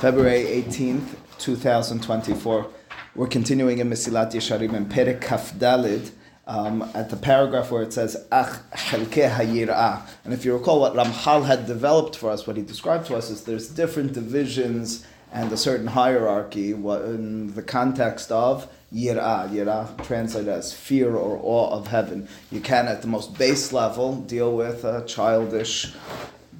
February 18th, 2024. We're continuing in Mesilat Yesharim and Perek Kaf Dalid. Um, at the paragraph where it says Ach Hayirah. And if you recall what Ramchal had developed for us, what he described to us is there's different divisions and a certain hierarchy in the context of Yirah. Yirah translated as fear or awe of heaven. You can, at the most base level, deal with a childish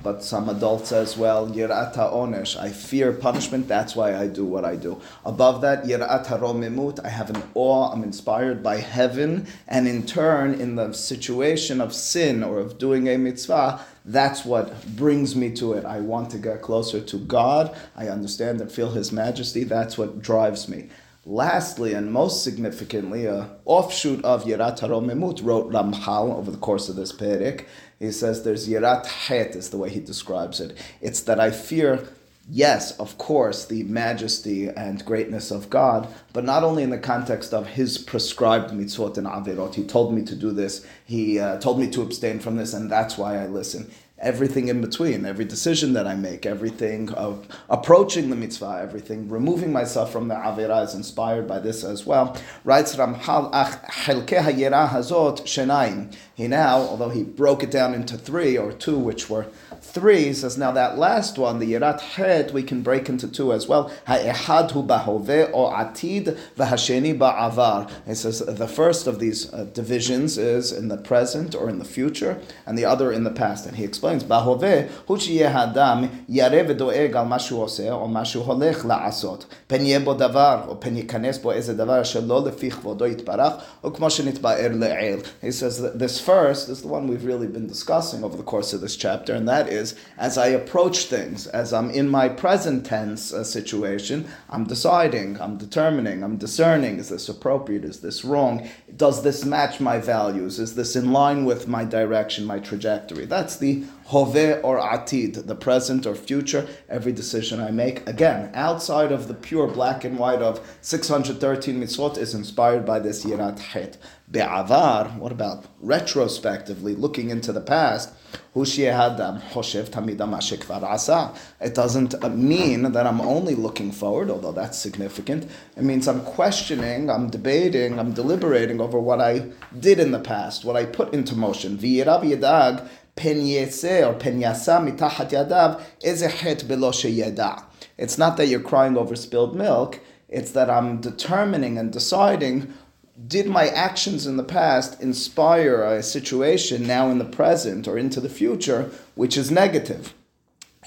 but some adults as well. Yirata onesh. I fear punishment. That's why I do what I do. Above that, yirata romimut. I have an awe. I'm inspired by heaven, and in turn, in the situation of sin or of doing a mitzvah, that's what brings me to it. I want to get closer to God. I understand and feel His majesty. That's what drives me. Lastly, and most significantly, a offshoot of Yirat Haromimut wrote Ramchal over the course of this perik. He says there's Yirat Het is the way he describes it. It's that I fear, yes, of course, the majesty and greatness of God, but not only in the context of His prescribed mitzvot and avirot. He told me to do this. He uh, told me to abstain from this, and that's why I listen everything in between, every decision that I make, everything of approaching the mitzvah, everything removing myself from the avera is inspired by this as well. Writes Ramchal, Ach hazot shenaim. He now, although he broke it down into three or two, which were three, says now that last one, the Yirat Het, we can break into two as well. Ha'ehad hu bahove or atid v'hasheni ba'avar. He says the first of these uh, divisions is in the present or in the future, and the other in the past. And he explains, bahove hu hadam yare v'doeg al mashu oseh or mashu holech la'asot. pen bo davar or pen yikanes bo eze davar shelo lefi chvodo yitparach or kmo shenitba'er le'el. He says this first is the one we've really been discussing over the course of this chapter, and that is as I approach things, as I'm in my present tense uh, situation, I'm deciding, I'm determining, I'm discerning is this appropriate, is this wrong, does this match my values, is this in line with my direction, my trajectory? That's the hove or atid, the present or future, every decision I make. Again, outside of the pure black and white of 613 mitzvot is inspired by this yirat het. Be'avar, what about retrospectively, looking into the past? It doesn't mean that I'm only looking forward, although that's significant. It means I'm questioning, I'm debating, I'm deliberating over what I did in the past, what I put into motion. It's not that you're crying over spilled milk, it's that I'm determining and deciding did my actions in the past inspire a situation now in the present or into the future which is negative?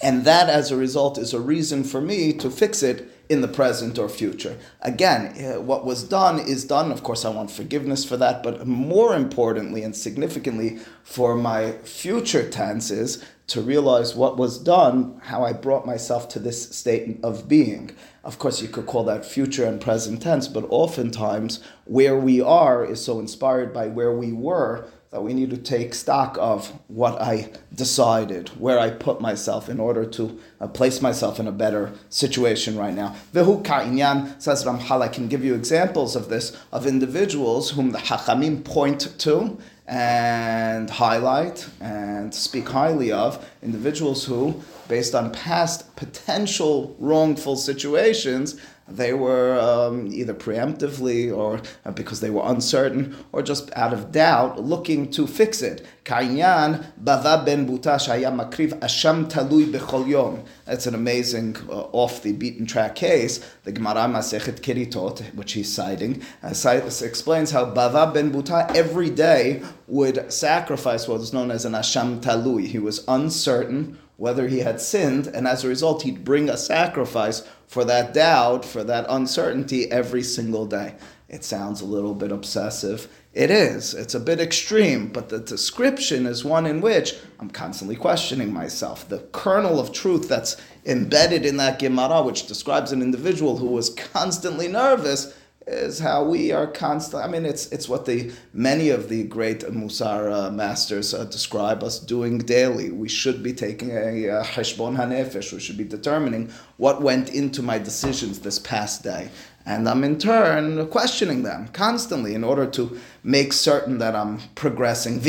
And that, as a result, is a reason for me to fix it in the present or future. Again, uh, what was done is done. Of course, I want forgiveness for that, but more importantly and significantly for my future tenses, to realize what was done, how I brought myself to this state of being. Of course, you could call that future and present tense, but oftentimes where we are is so inspired by where we were that we need to take stock of what I decided, where I put myself in order to uh, place myself in a better situation right now. Vehu ka'inyan, says Ramchal, I can give you examples of this, of individuals whom the Hachamim point to and highlight and speak highly of individuals who, based on past potential wrongful situations, they were um, either preemptively or uh, because they were uncertain or just out of doubt looking to fix it. Kainyan bava ben buta shaya makriv asham talui bechol yom. That's an amazing uh, off the beaten track case. The Gemara Masechet Keritot, which he's citing, uh, explains how bava ben buta every day would sacrifice what is known as an asham talui. He was uncertain whether he had sinned, and as a result, he'd bring a sacrifice for that doubt, for that uncertainty every single day. It sounds a little bit obsessive. It is. It's a bit extreme, but the description is one in which I'm constantly questioning myself. The kernel of truth that's embedded in that Gemara, which describes an individual who was constantly nervous, is how we are constant. I mean, it's it's what the many of the great Musar uh, masters uh, describe us doing daily. We should be taking a heshbon hanefesh. We should be determining what went into my decisions this past day, and I'm in turn questioning them constantly in order to make certain that I'm progressing.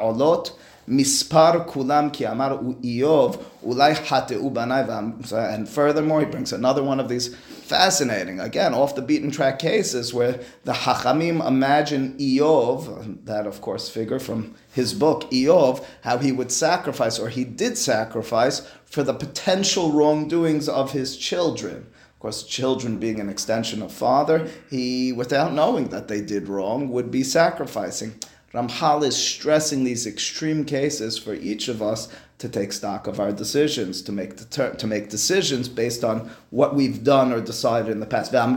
Olot Mispar kulam ki amar Iyov ulai hateu And furthermore, he brings another one of these fascinating, again, off the beaten track cases where the Hachamim imagine Iyov, that of course figure from his book, Iyov, how he would sacrifice, or he did sacrifice, for the potential wrongdoings of his children. Of course, children being an extension of father, he, without knowing that they did wrong, would be sacrificing. Ramchal is stressing these extreme cases for each of us to take stock of our decisions, to make to make decisions based on what we've done or decided in the past. And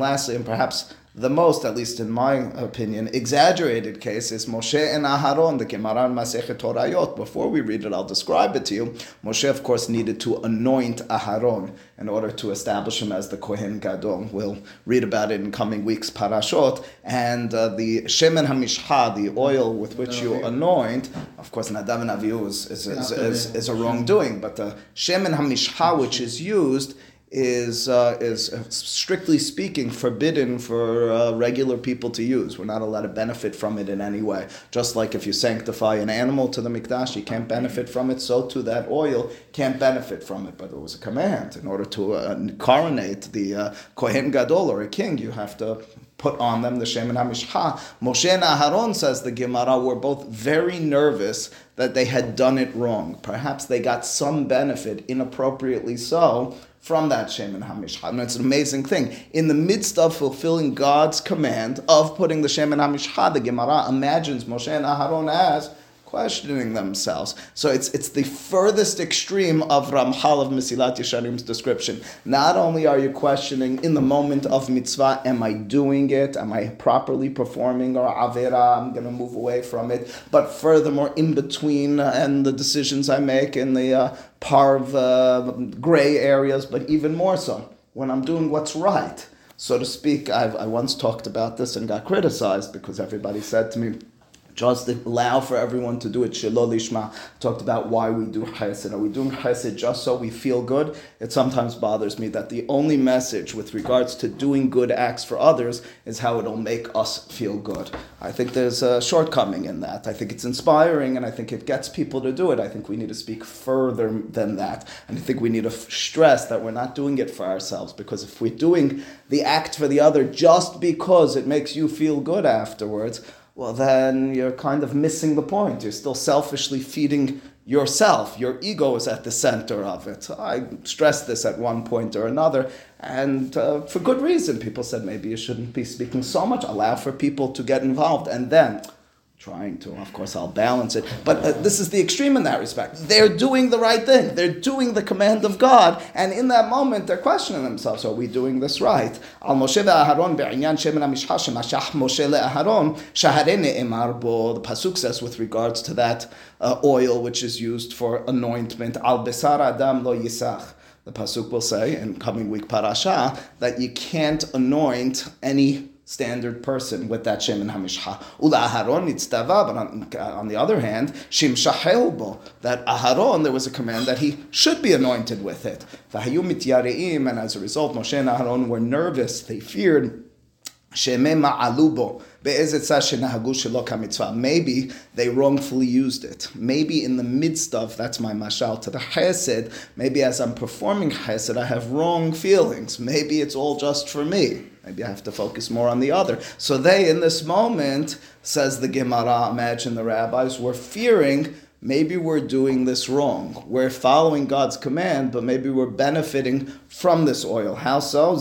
lastly, and perhaps the most, at least in my opinion, exaggerated case is Moshe and Aharon, the Gemara Masechet Horayot. Before we read it, I'll describe it to you. Moshe, of course, needed to anoint Aharon in order to establish him as the Kohen Gadol. We'll read about it in coming weeks, Parashot. And uh, the Shemen HaMishcha, the oil with which you anoint, of course, Nadav and Avihu is, is, is, is, is a wrongdoing, but the Shemen HaMishcha, which is used, is uh, is uh, strictly speaking forbidden for uh, regular people to use. We're not allowed to benefit from it in any way. Just like if you sanctify an animal to the mikdash, you can't benefit from it. So too that oil can't benefit from it. But it was a command in order to uh, coronate the uh, kohen gadol or a king. You have to put on them the Shem Hamishcha. Moshe and Aharon, says the Gemara, were both very nervous that they had done it wrong. Perhaps they got some benefit, inappropriately so, from that Shemen HaMishcha. And it's an amazing thing. In the midst of fulfilling God's command of putting the Shemen HaMishcha, the Gemara imagines Moshe and Aharon as questioning themselves. So it's it's the furthest extreme of Ramchal of Mesilat Yesharim's description. Not only are you questioning in the moment of mitzvah, am I doing it? Am I properly performing or avera? I'm going to move away from it. But furthermore, in between uh, and the decisions I make in the uh, parv uh, gray areas, but even more so when I'm doing what's right. So to speak, I've, I once talked about this and got criticized because everybody said to me, just allow for everyone to do it. Shelo lishma talked about why we do chesed. Are we doing chesed just so we feel good? It sometimes bothers me that the only message with regards to doing good acts for others is how it'll make us feel good. I think there's a shortcoming in that. I think it's inspiring and I think it gets people to do it. I think we need to speak further than that. And I think we need to stress that we're not doing it for ourselves because if we're doing the act for the other just because it makes you feel good afterwards, well, then you're kind of missing the point. You're still selfishly feeding yourself. Your ego is at the center of it. I stressed this at one point or another, and uh, for good reason. People said maybe you shouldn't be speaking so much, allow for people to get involved. And then trying to. Of course, I'll balance it. But uh, this is the extreme in that respect. They're doing the right thing. They're doing the command of God, and in that moment, they're questioning themselves: Are we doing this right? The pasuk says with regards to that uh, oil which is used for anointment: adam lo yisach. The pasuk will say in coming week parasha that you can't anoint any standard person with that Shemen HaMishcha. Ula Aharon nitztava, but on, on, the other hand, Shim Shahelbo, that Aharon, there was a command that he should be anointed with it. Vahayu mityareim, and as a result, Moshe and Aharon were nervous, they feared. Maybe they wrongfully used it. Maybe in the midst of, that's my mashal to the chesed, maybe as I'm performing chesed, I have wrong feelings. Maybe it's all just for me. Maybe I have to focus more on the other. So they, in this moment, says the Gemara, imagine the rabbis, were fearing maybe we're doing this wrong. We're following God's command, but maybe we're benefiting from this oil. How so? And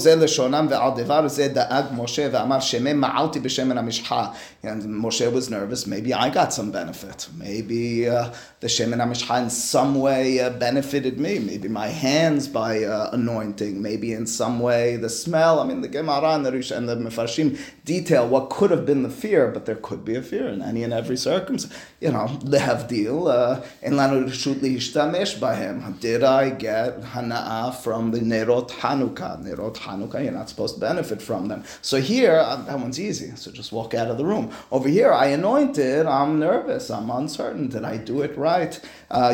Moshe was nervous. Maybe I got some benefit. Maybe uh, the Shemen HaMishcha in some way uh, benefited me. Maybe my hands by uh, anointing. Maybe in some way the smell. I mean, the Gemara and the Rish and the Mefarshim detail what could have been the fear, but there could be a fear in any and every circumstance. You know, deal Mela, in lanu lihishtamesh bahem. Did I get hana'ah from the Nerot Hanukkah? Nerot Hanukkah, you're not supposed to benefit from them. So here, uh, that one's easy. So just walk out of the room. Over here, I anointed, I'm nervous, I'm uncertain. Did I do it right?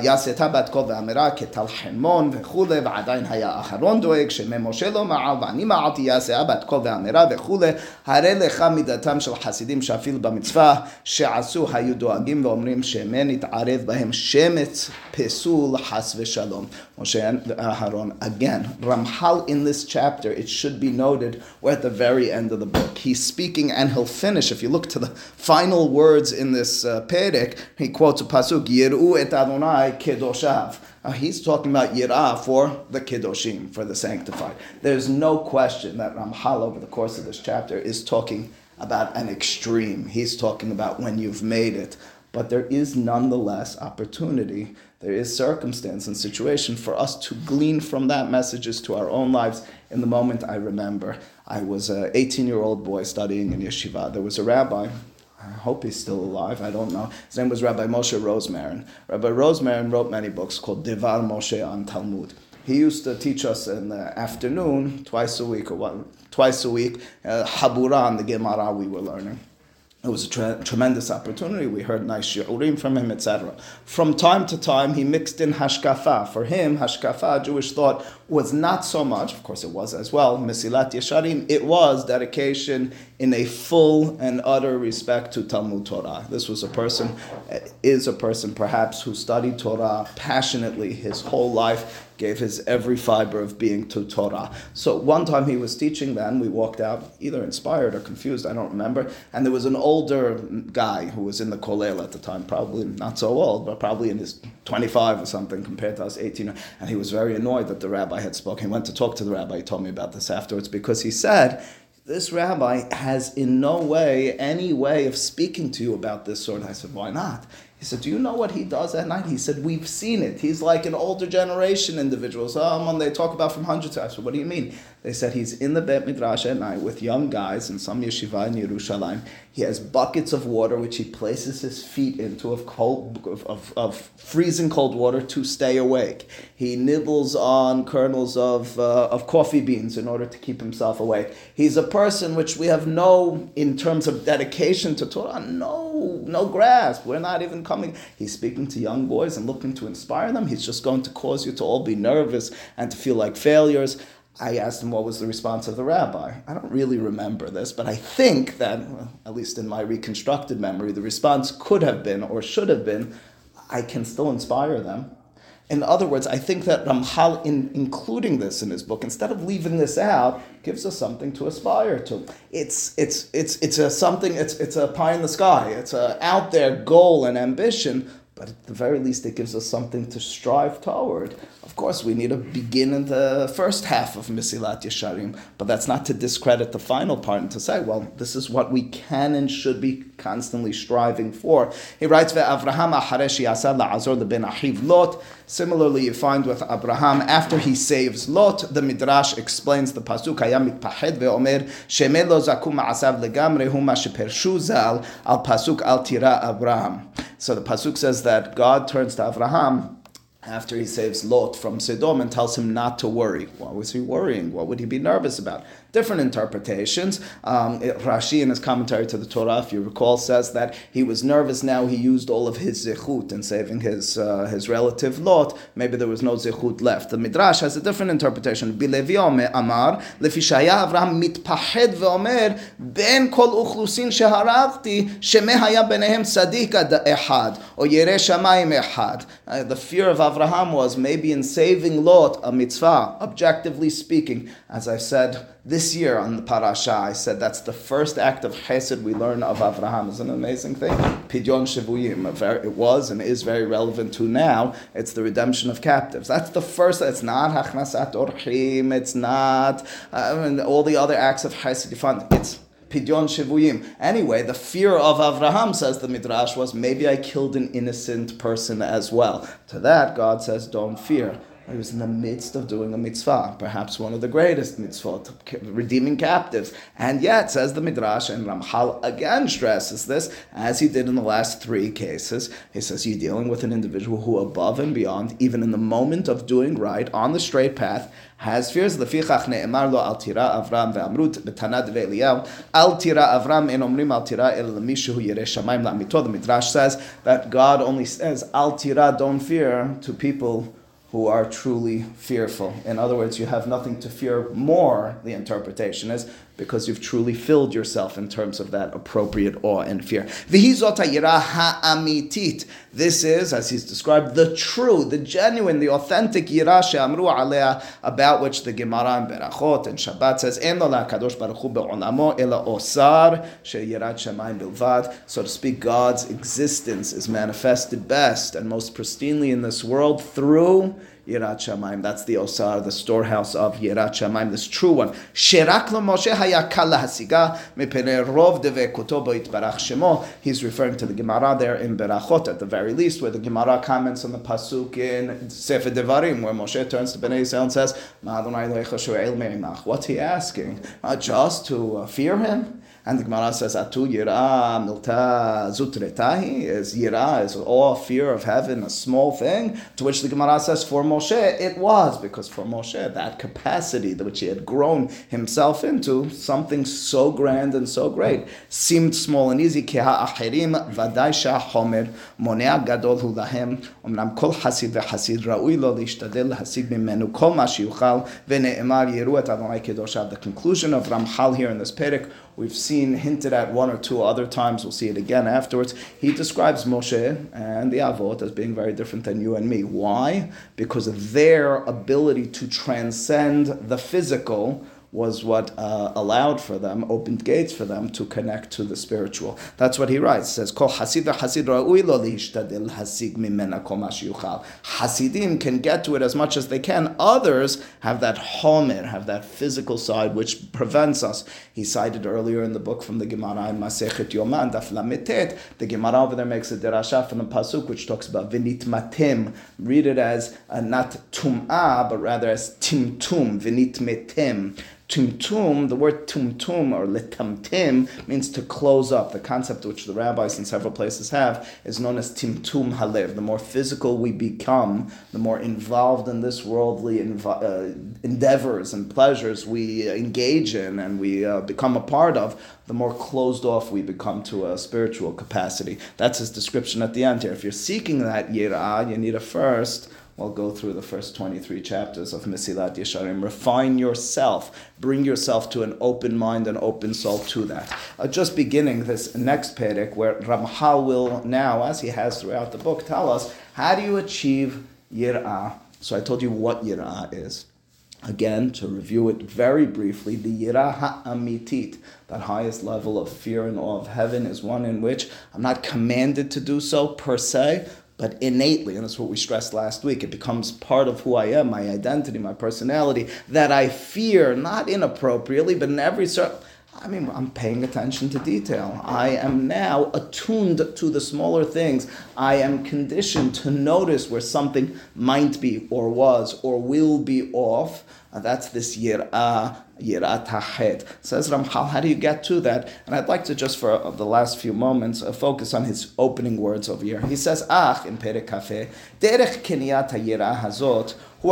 יעשתה בת קול ואמרה כטל חרמון וכולי, ועדיין היה אחרון דואג שמשה לא מעל ואני מעלתי יעשיה בת קול ואמרה וכולי, הרי לך מידתם של חסידים שאפילו במצווה שעשו היו דואגים ואומרים שמן יתערב בהם שמץ פסול חס ושלום. משה ואהרון again. Ramchal in this chapter, it should be noted, we're at the very end of the book. He's speaking and he'll finish. If you look to the final words in this uh, perek, he quotes a pasuk, Yiru et Adonai kedoshav. Uh, he's talking about yirah for the kedoshim, for the sanctified. There's no question that Ramchal over the course of this chapter is talking about an extreme. He's talking about when you've made it. But there is nonetheless opportunity, there is circumstance and situation for us to glean from that messages to our own lives. In the moment I remember, I was an 18 year old boy studying in yeshiva. There was a rabbi, I hope he's still alive, I don't know. His name was Rabbi Moshe Rosmarin. Rabbi Rosmarin wrote many books called Devar Moshe on Talmud. He used to teach us in the afternoon, twice a week, or what, twice a week, uh, Habura on the Gemara we were learning. It was a tre- tremendous opportunity. We heard nice shiurim from him, etc. From time to time, he mixed in hashkafa. For him, hashkafa, Jewish thought, was not so much, of course it was as well, Mesilat Yesharim, it was dedication in a full and utter respect to Talmud Torah. This was a person, uh, is a person perhaps who studied Torah passionately his whole life, gave his every fiber of being to Torah. So one time he was teaching then, we walked out either inspired or confused, I don't remember, and there was an older guy who was in the Kolel at the time, probably not so old, but probably in his 25 or something compared to us 18, and he was very annoyed that the rabbi had spoken. He went to talk to the rabbi, he told me about this afterwards, because he said, this rabbi has in no way any way of speaking to you about this sort. I said, why not? He said, Do you know what he does at night? He said, We've seen it. He's like an older generation individual. So, Someone they talk about from hundreds of. Said, What do you mean? They said he's in the Bet Midrash at night with young guys in some yeshiva in Yerushalayim. He has buckets of water which he places his feet into of cold of, of, of freezing cold water to stay awake. He nibbles on kernels of uh, of coffee beans in order to keep himself awake. He's a person which we have no in terms of dedication to Torah, no no grasp. We're not even coming. He's speaking to young boys and looking to inspire them. He's just going to cause you to all be nervous and to feel like failures. I asked him what was the response of the rabbi. I don't really remember this, but I think that, well, at least in my reconstructed memory, the response could have been or should have been, I can still inspire them. In other words, I think that Ramchal, in including this in his book, instead of leaving this out, gives us something to aspire to. It's it's it's it's a something. It's it's a pie in the sky. It's a out there goal and ambition. But at the very least, it gives us something to strive toward. Of course, we need to begin in the first half of Mesilat Yesharim, but that's not to discredit the final part and to say, well, this is what we can and should be constantly striving for. He writes, that Avraham aharesh yasad la'azor lebin achiv Lot. Similarly, you find with Abraham, after he saves Lot, the Midrash explains the pasuk, hayam mitpahed ve'omer, shemeh lo zakum ma'asav legamre huma shepershu al pasuk al tira Abraham. So the pasuk says that God turns to Abraham after he saves Lot from Sodom and tells him not to worry. Why was he worrying? What would he be nervous about? Different interpretations. Um, Rashi, in his commentary to the Torah, if you recall, says that he was nervous. Now he used all of his zechut in saving his uh, his relative Lot. Maybe there was no zechut left. The Midrash has a different interpretation. Amar veomer ben kol uchlusin ehad. Uh, the fear of Avraham was maybe in saving Lot, a mitzvah, objectively speaking, as I said this year on the parasha, I said that's the first act of chesed we learn of Avraham. Is an amazing thing. Pidyon Shivuyim. It was and is very relevant to now. It's the redemption of captives. That's the first. It's not hachnasat orchim. It's not uh, all the other acts of chesed you find. It's Pidyon Shivuyim. Anyway, the fear of Avraham, says the Midrash, was maybe I killed an innocent person as well. To that, God says, don't fear. He was in the midst of doing a mitzvah, perhaps one of the greatest mitzvot, redeeming captives. And yet, says the Midrash, and Ramchal again stresses this, as he did in the last three cases. He says you're dealing with an individual who, above and beyond, even in the moment of doing right, on the straight path, has fears. לפיכך נאמר לו אל תירא אברהם ואמרו בתנא דבי אליהו אל תירא אברהם אין אומרים אל תירא אלא למי שהוא ירא שמיים לאמיתו. The Midrash says that God only says אל תירא don't fear to people who are truly fearful. In other words, you have nothing to fear more, the interpretation is, because you've truly filled yourself in terms of that appropriate awe and fear. This is, as he's described, the true, the genuine, the authentic yira she'amru alea, about which the Gemara in Berachot and Shabbat says, En kadosh baruch hu be'olamo osar. So to speak, God's existence is manifested best and most pristinely in this world through Yirat Shamayim. That's the Osar, the storehouse of Yirat Shamayim, this true one. Sherak Moshe rov devekuto itbarach shemo. He's referring to the Gemara there in Berachot, at the very least, where the Gemara comments on the pasuk in Sefer Devarim, where Moshe turns to Bnei and says, What's he asking? Uh, just to uh, fear him? And the Gemara says, Atu yira milta zutretahi, is yira, is all fear of heaven, a small thing, to which the Gemara says, for it was, because for Moshe, that capacity that which he had grown himself into, something so grand and so great, seemed small and easy, keha achirim vaday homer, monea gadol hu lahem, אמנם כל חסיד וחסיד ראוי לו להשתדל להשיג ממנו כל מה שיוכל, ונאמר יראו את אדוני קדושיו. The conclusion of Ramchal here in this perek, We've seen hinted at one or two other times. We'll see it again afterwards. He describes Moshe and the Avot as being very different than you and me. Why? Because of their ability to transcend the physical was what uh, allowed for them, opened gates for them to connect to the spiritual. That's what he writes. He says, Kol hasid hasid ra'ui hasig mimena kol Hasidim can get to it as much as they can. Others have that homer, have that physical side which prevents us. He cited earlier in the book from the Gemara in Masechet Yoman, Daf Lamed Tet. The Gemara over there makes a derasha from the pasuk which talks about vinit matim. Read it as uh, not tum'ah, but rather as timtum, vinit metim. Tumtum, the word tumtum or letamtim means to close up. The concept which the rabbis in several places have is known as timtum halev. The more physical we become, the more involved in this worldly uh, endeavors and pleasures we engage in and we uh, become a part of, the more closed off we become to a spiritual capacity. That's his description at the end here. If you're seeking that yirah, you need to first We'll go through the first 23 chapters of Mesilat Yesharim. Refine yourself. Bring yourself to an open mind and open soul to that. Uh, just beginning this next Perek, where Ramchal will now, as he has throughout the book, tell us how do you achieve Yir'ah. So I told you what Yir'ah is. Again, to review it very briefly, the Yirah Ha'amitit, that highest level of fear and awe of heaven, is one in which I'm not commanded to do so per se, but innately, and that's what we stressed last week, it becomes part of who I am, my identity, my personality, that I fear, not inappropriately, but in every certain. I mean, I'm paying attention to detail. I am now attuned to the smaller things. I am conditioned to notice where something might be, or was, or will be off. Uh, that's this yir'ah, yir'ah tahet. Says Ramchal, how do you get to that? And I'd like to just for the last few moments uh, focus on his opening words over here. He says, Ach, in Perek Kafeh, derech kenyat hayir'ah hazot, the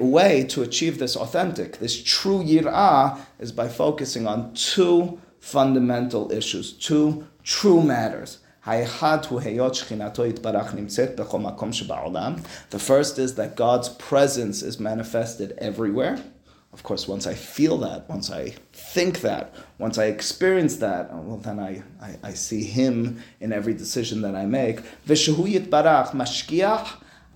way to achieve this authentic, this true yir'ah, is by focusing on two fundamental issues, two true matters. The first is that God's presence is manifested everywhere. Of course, once I feel that, once I think that, once I experience that, oh, well, then I, I, I see Him in every decision that I make.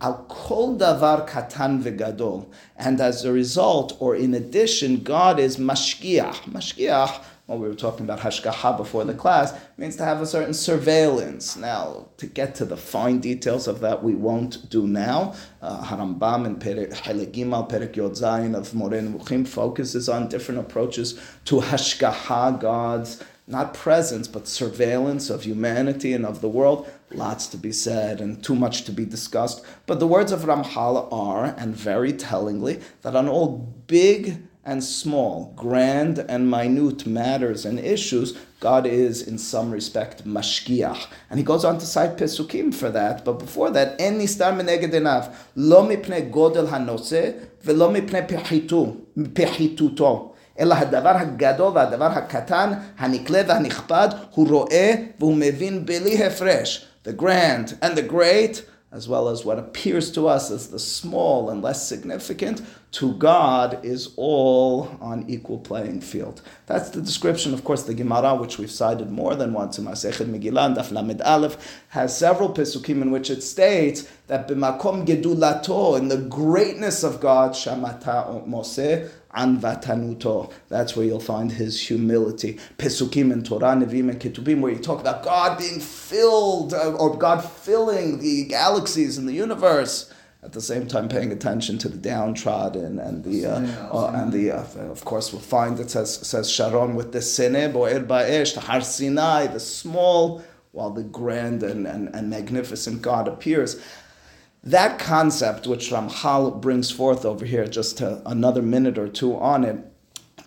al kol davar katan vegadol. And as a result, or in addition, God is mashkiach. Mashkiach well, we were talking about hashgacha before the class, means to have a certain surveillance. Now, to get to the fine details of that, we won't do now. Uh, Harambam and Perek Gimal, Perek Yod Zayin of Moreh Nevuchim focuses on different approaches to hashgacha, God's not presence, but surveillance of humanity and of the world. Lots to be said and too much to be discussed. But the words of Ramchal are, and very tellingly, that on all big and small, grand and minute matters and issues, God is in some respect mashkiach. And he goes on to cite Pesukim for that, but before that, en nistar meneged enav, lo mipne godel hanose, velo mipne pehituto. אלא הדבר הגדול והדבר הקטן, הנקלה והנכבד, הוא רואה והוא מבין בלי הפרש. The grand and the great, as well as what appears to us as the small and less significant, to God is all on equal playing field. That's the description, of course, the Gemara, which we've cited more than once in Masechet Megillah, Daf Lamed Aleph, has several pesukim in which it states that b'makom gedulato, in the greatness of God, shamata moseh, anvatanuto. That's where you'll find his humility. Pesukim and Torah, Nevim and Ketubim, where you talk about God being filled, uh, or God filling the galaxies in the universe at the same time paying attention to the downtrodden and the uh, uh, and the uh, of course we'll find it says says Sharon with the sene boer ba'esh the Har Sinai the small while the grand and, and, and magnificent God appears. That concept which Ramchal brings forth over here, just to another minute or two on it,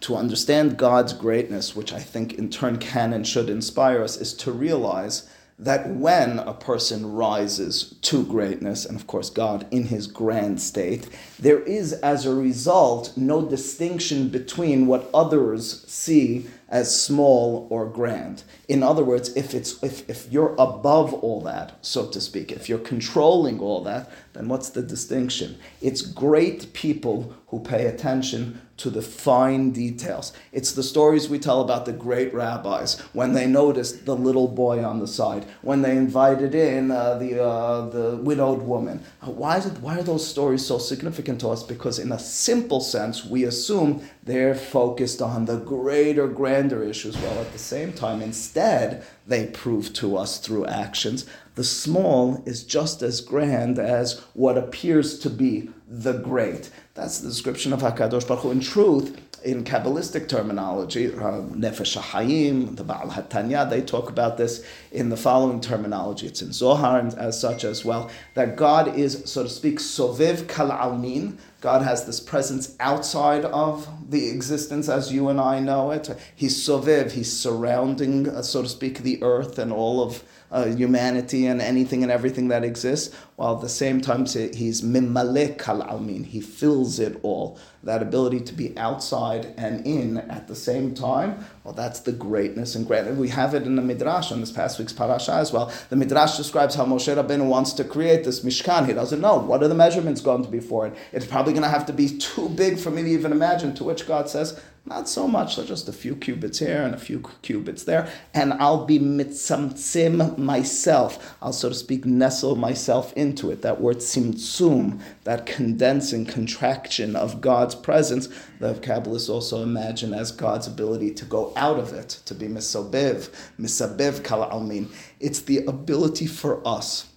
to understand God's greatness, which I think in turn can and should inspire us, is to realize that when a person rises to greatness, and of course God in his grand state, there is as a result no distinction between what others see as small or grand. In other words, if it's if, if you're above all that, so to speak, if you're controlling all that, then what's the distinction? It's great people who pay attention to the fine details. It's the stories we tell about the great rabbis when they noticed the little boy on the side, when they invited in uh, the uh, the widowed woman. Uh, why is it? Why are those stories so significant to us? Because in a simple sense, we assume they're focused on the greater, grander issues. While at the same time, instead, they prove to us through actions the small is just as grand as what appears to be the great. That's the description of Hakadosh Baruch Hu. In truth, in Kabbalistic terminology, uh, Nefesh HaChaim, the Baal HaTanya, they talk about this in the following terminology. It's in Zohar and as such as well, that God is, so to speak, Soviv Kal Almin. God has this presence outside of the existence as you and I know it. He's Soviv, he's surrounding, uh, so to speak, the earth and all of uh, humanity and anything and everything that exists, while at the same time he's mimale kal almin, he fills it all. That ability to be outside and in at the same time, well, that's the greatness and great. We have it in the Midrash on this past week's parasha as well. The Midrash describes how Moshe Rabbeinu wants to create this Mishkan. He doesn't know. What are the measurements going to be for it? It's probably going to have to be too big for me to even imagine, to which God says, not so much, so just a few cubits here and a few cubits there, and I'll be mitzamtzim myself. I'll, so to speak, nestle myself into it. That word tzimtzum, that condensing contraction of God's presence, the Kabbalists also imagine as God's ability to go out of it, to be misobev, misabev kala almin. It's the ability for us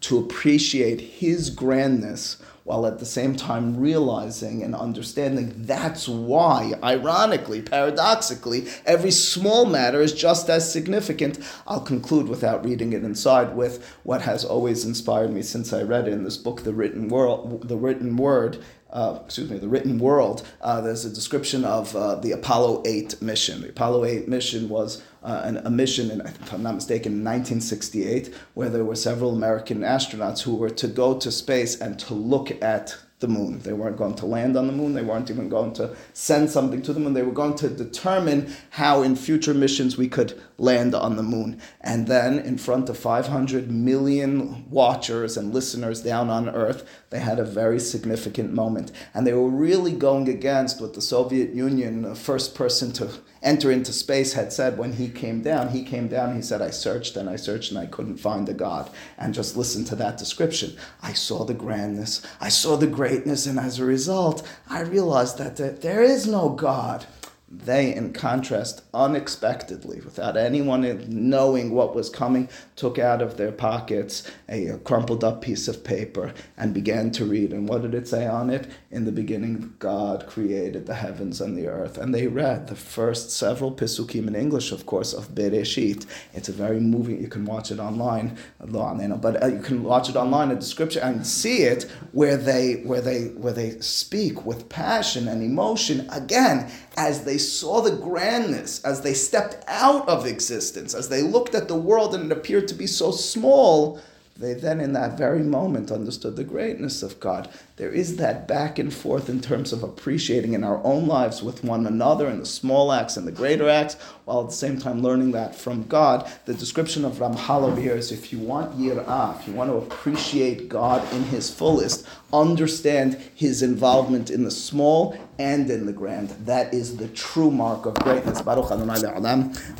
to appreciate His grandness while at the same time realizing and understanding that's why, ironically, paradoxically, every small matter is just as significant. I'll conclude without reading it inside with what has always inspired me since I read it in this book, The Written World, The Written Word, uh, excuse me, the written world, uh, there's a description of uh, the Apollo 8 mission. The Apollo 8 mission was uh, an, a mission, in, if I'm not mistaken, in 1968, where there were several American astronauts who were to go to space and to look at the moon. They weren't going to land on the moon. They weren't even going to send something to the moon. They were going to determine how in future missions we could land on the moon. And then, in front of 500 million watchers and listeners down on Earth, they had a very significant moment. And they were really going against what the Soviet Union, the first person to enter into space had said when he came down. He came down, he said, I searched and I searched and I couldn't find a God. And just listen to that description. I saw the grandness, I saw the greatness, and as a result, I realized that there is no God. They, in contrast, unexpectedly, without anyone knowing what was coming, took out of their pockets a, crumpled up piece of paper and began to read. And what did it say on it? In the beginning, God created the heavens and the earth. And they read the first several pisukim in English, of course, of Bereshit. It's a very moving, you can watch it online, but uh, you can watch it online, a description, and see it where they, where they, where they speak with passion and emotion again as they saw the grandness, as they stepped out of existence, as they looked at the world and it appeared to be so small, they then in that very moment understood the greatness of God. There is that back and forth in terms of appreciating in our own lives with one another in the small acts and the greater acts, while at the same time learning that from God. The description of Ramchal over here is if you want yirah, if you want to appreciate God in His fullest, understand His involvement in the small and in the grand. That is the true mark of greatness. Baruch Adonai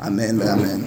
Amen. Amen.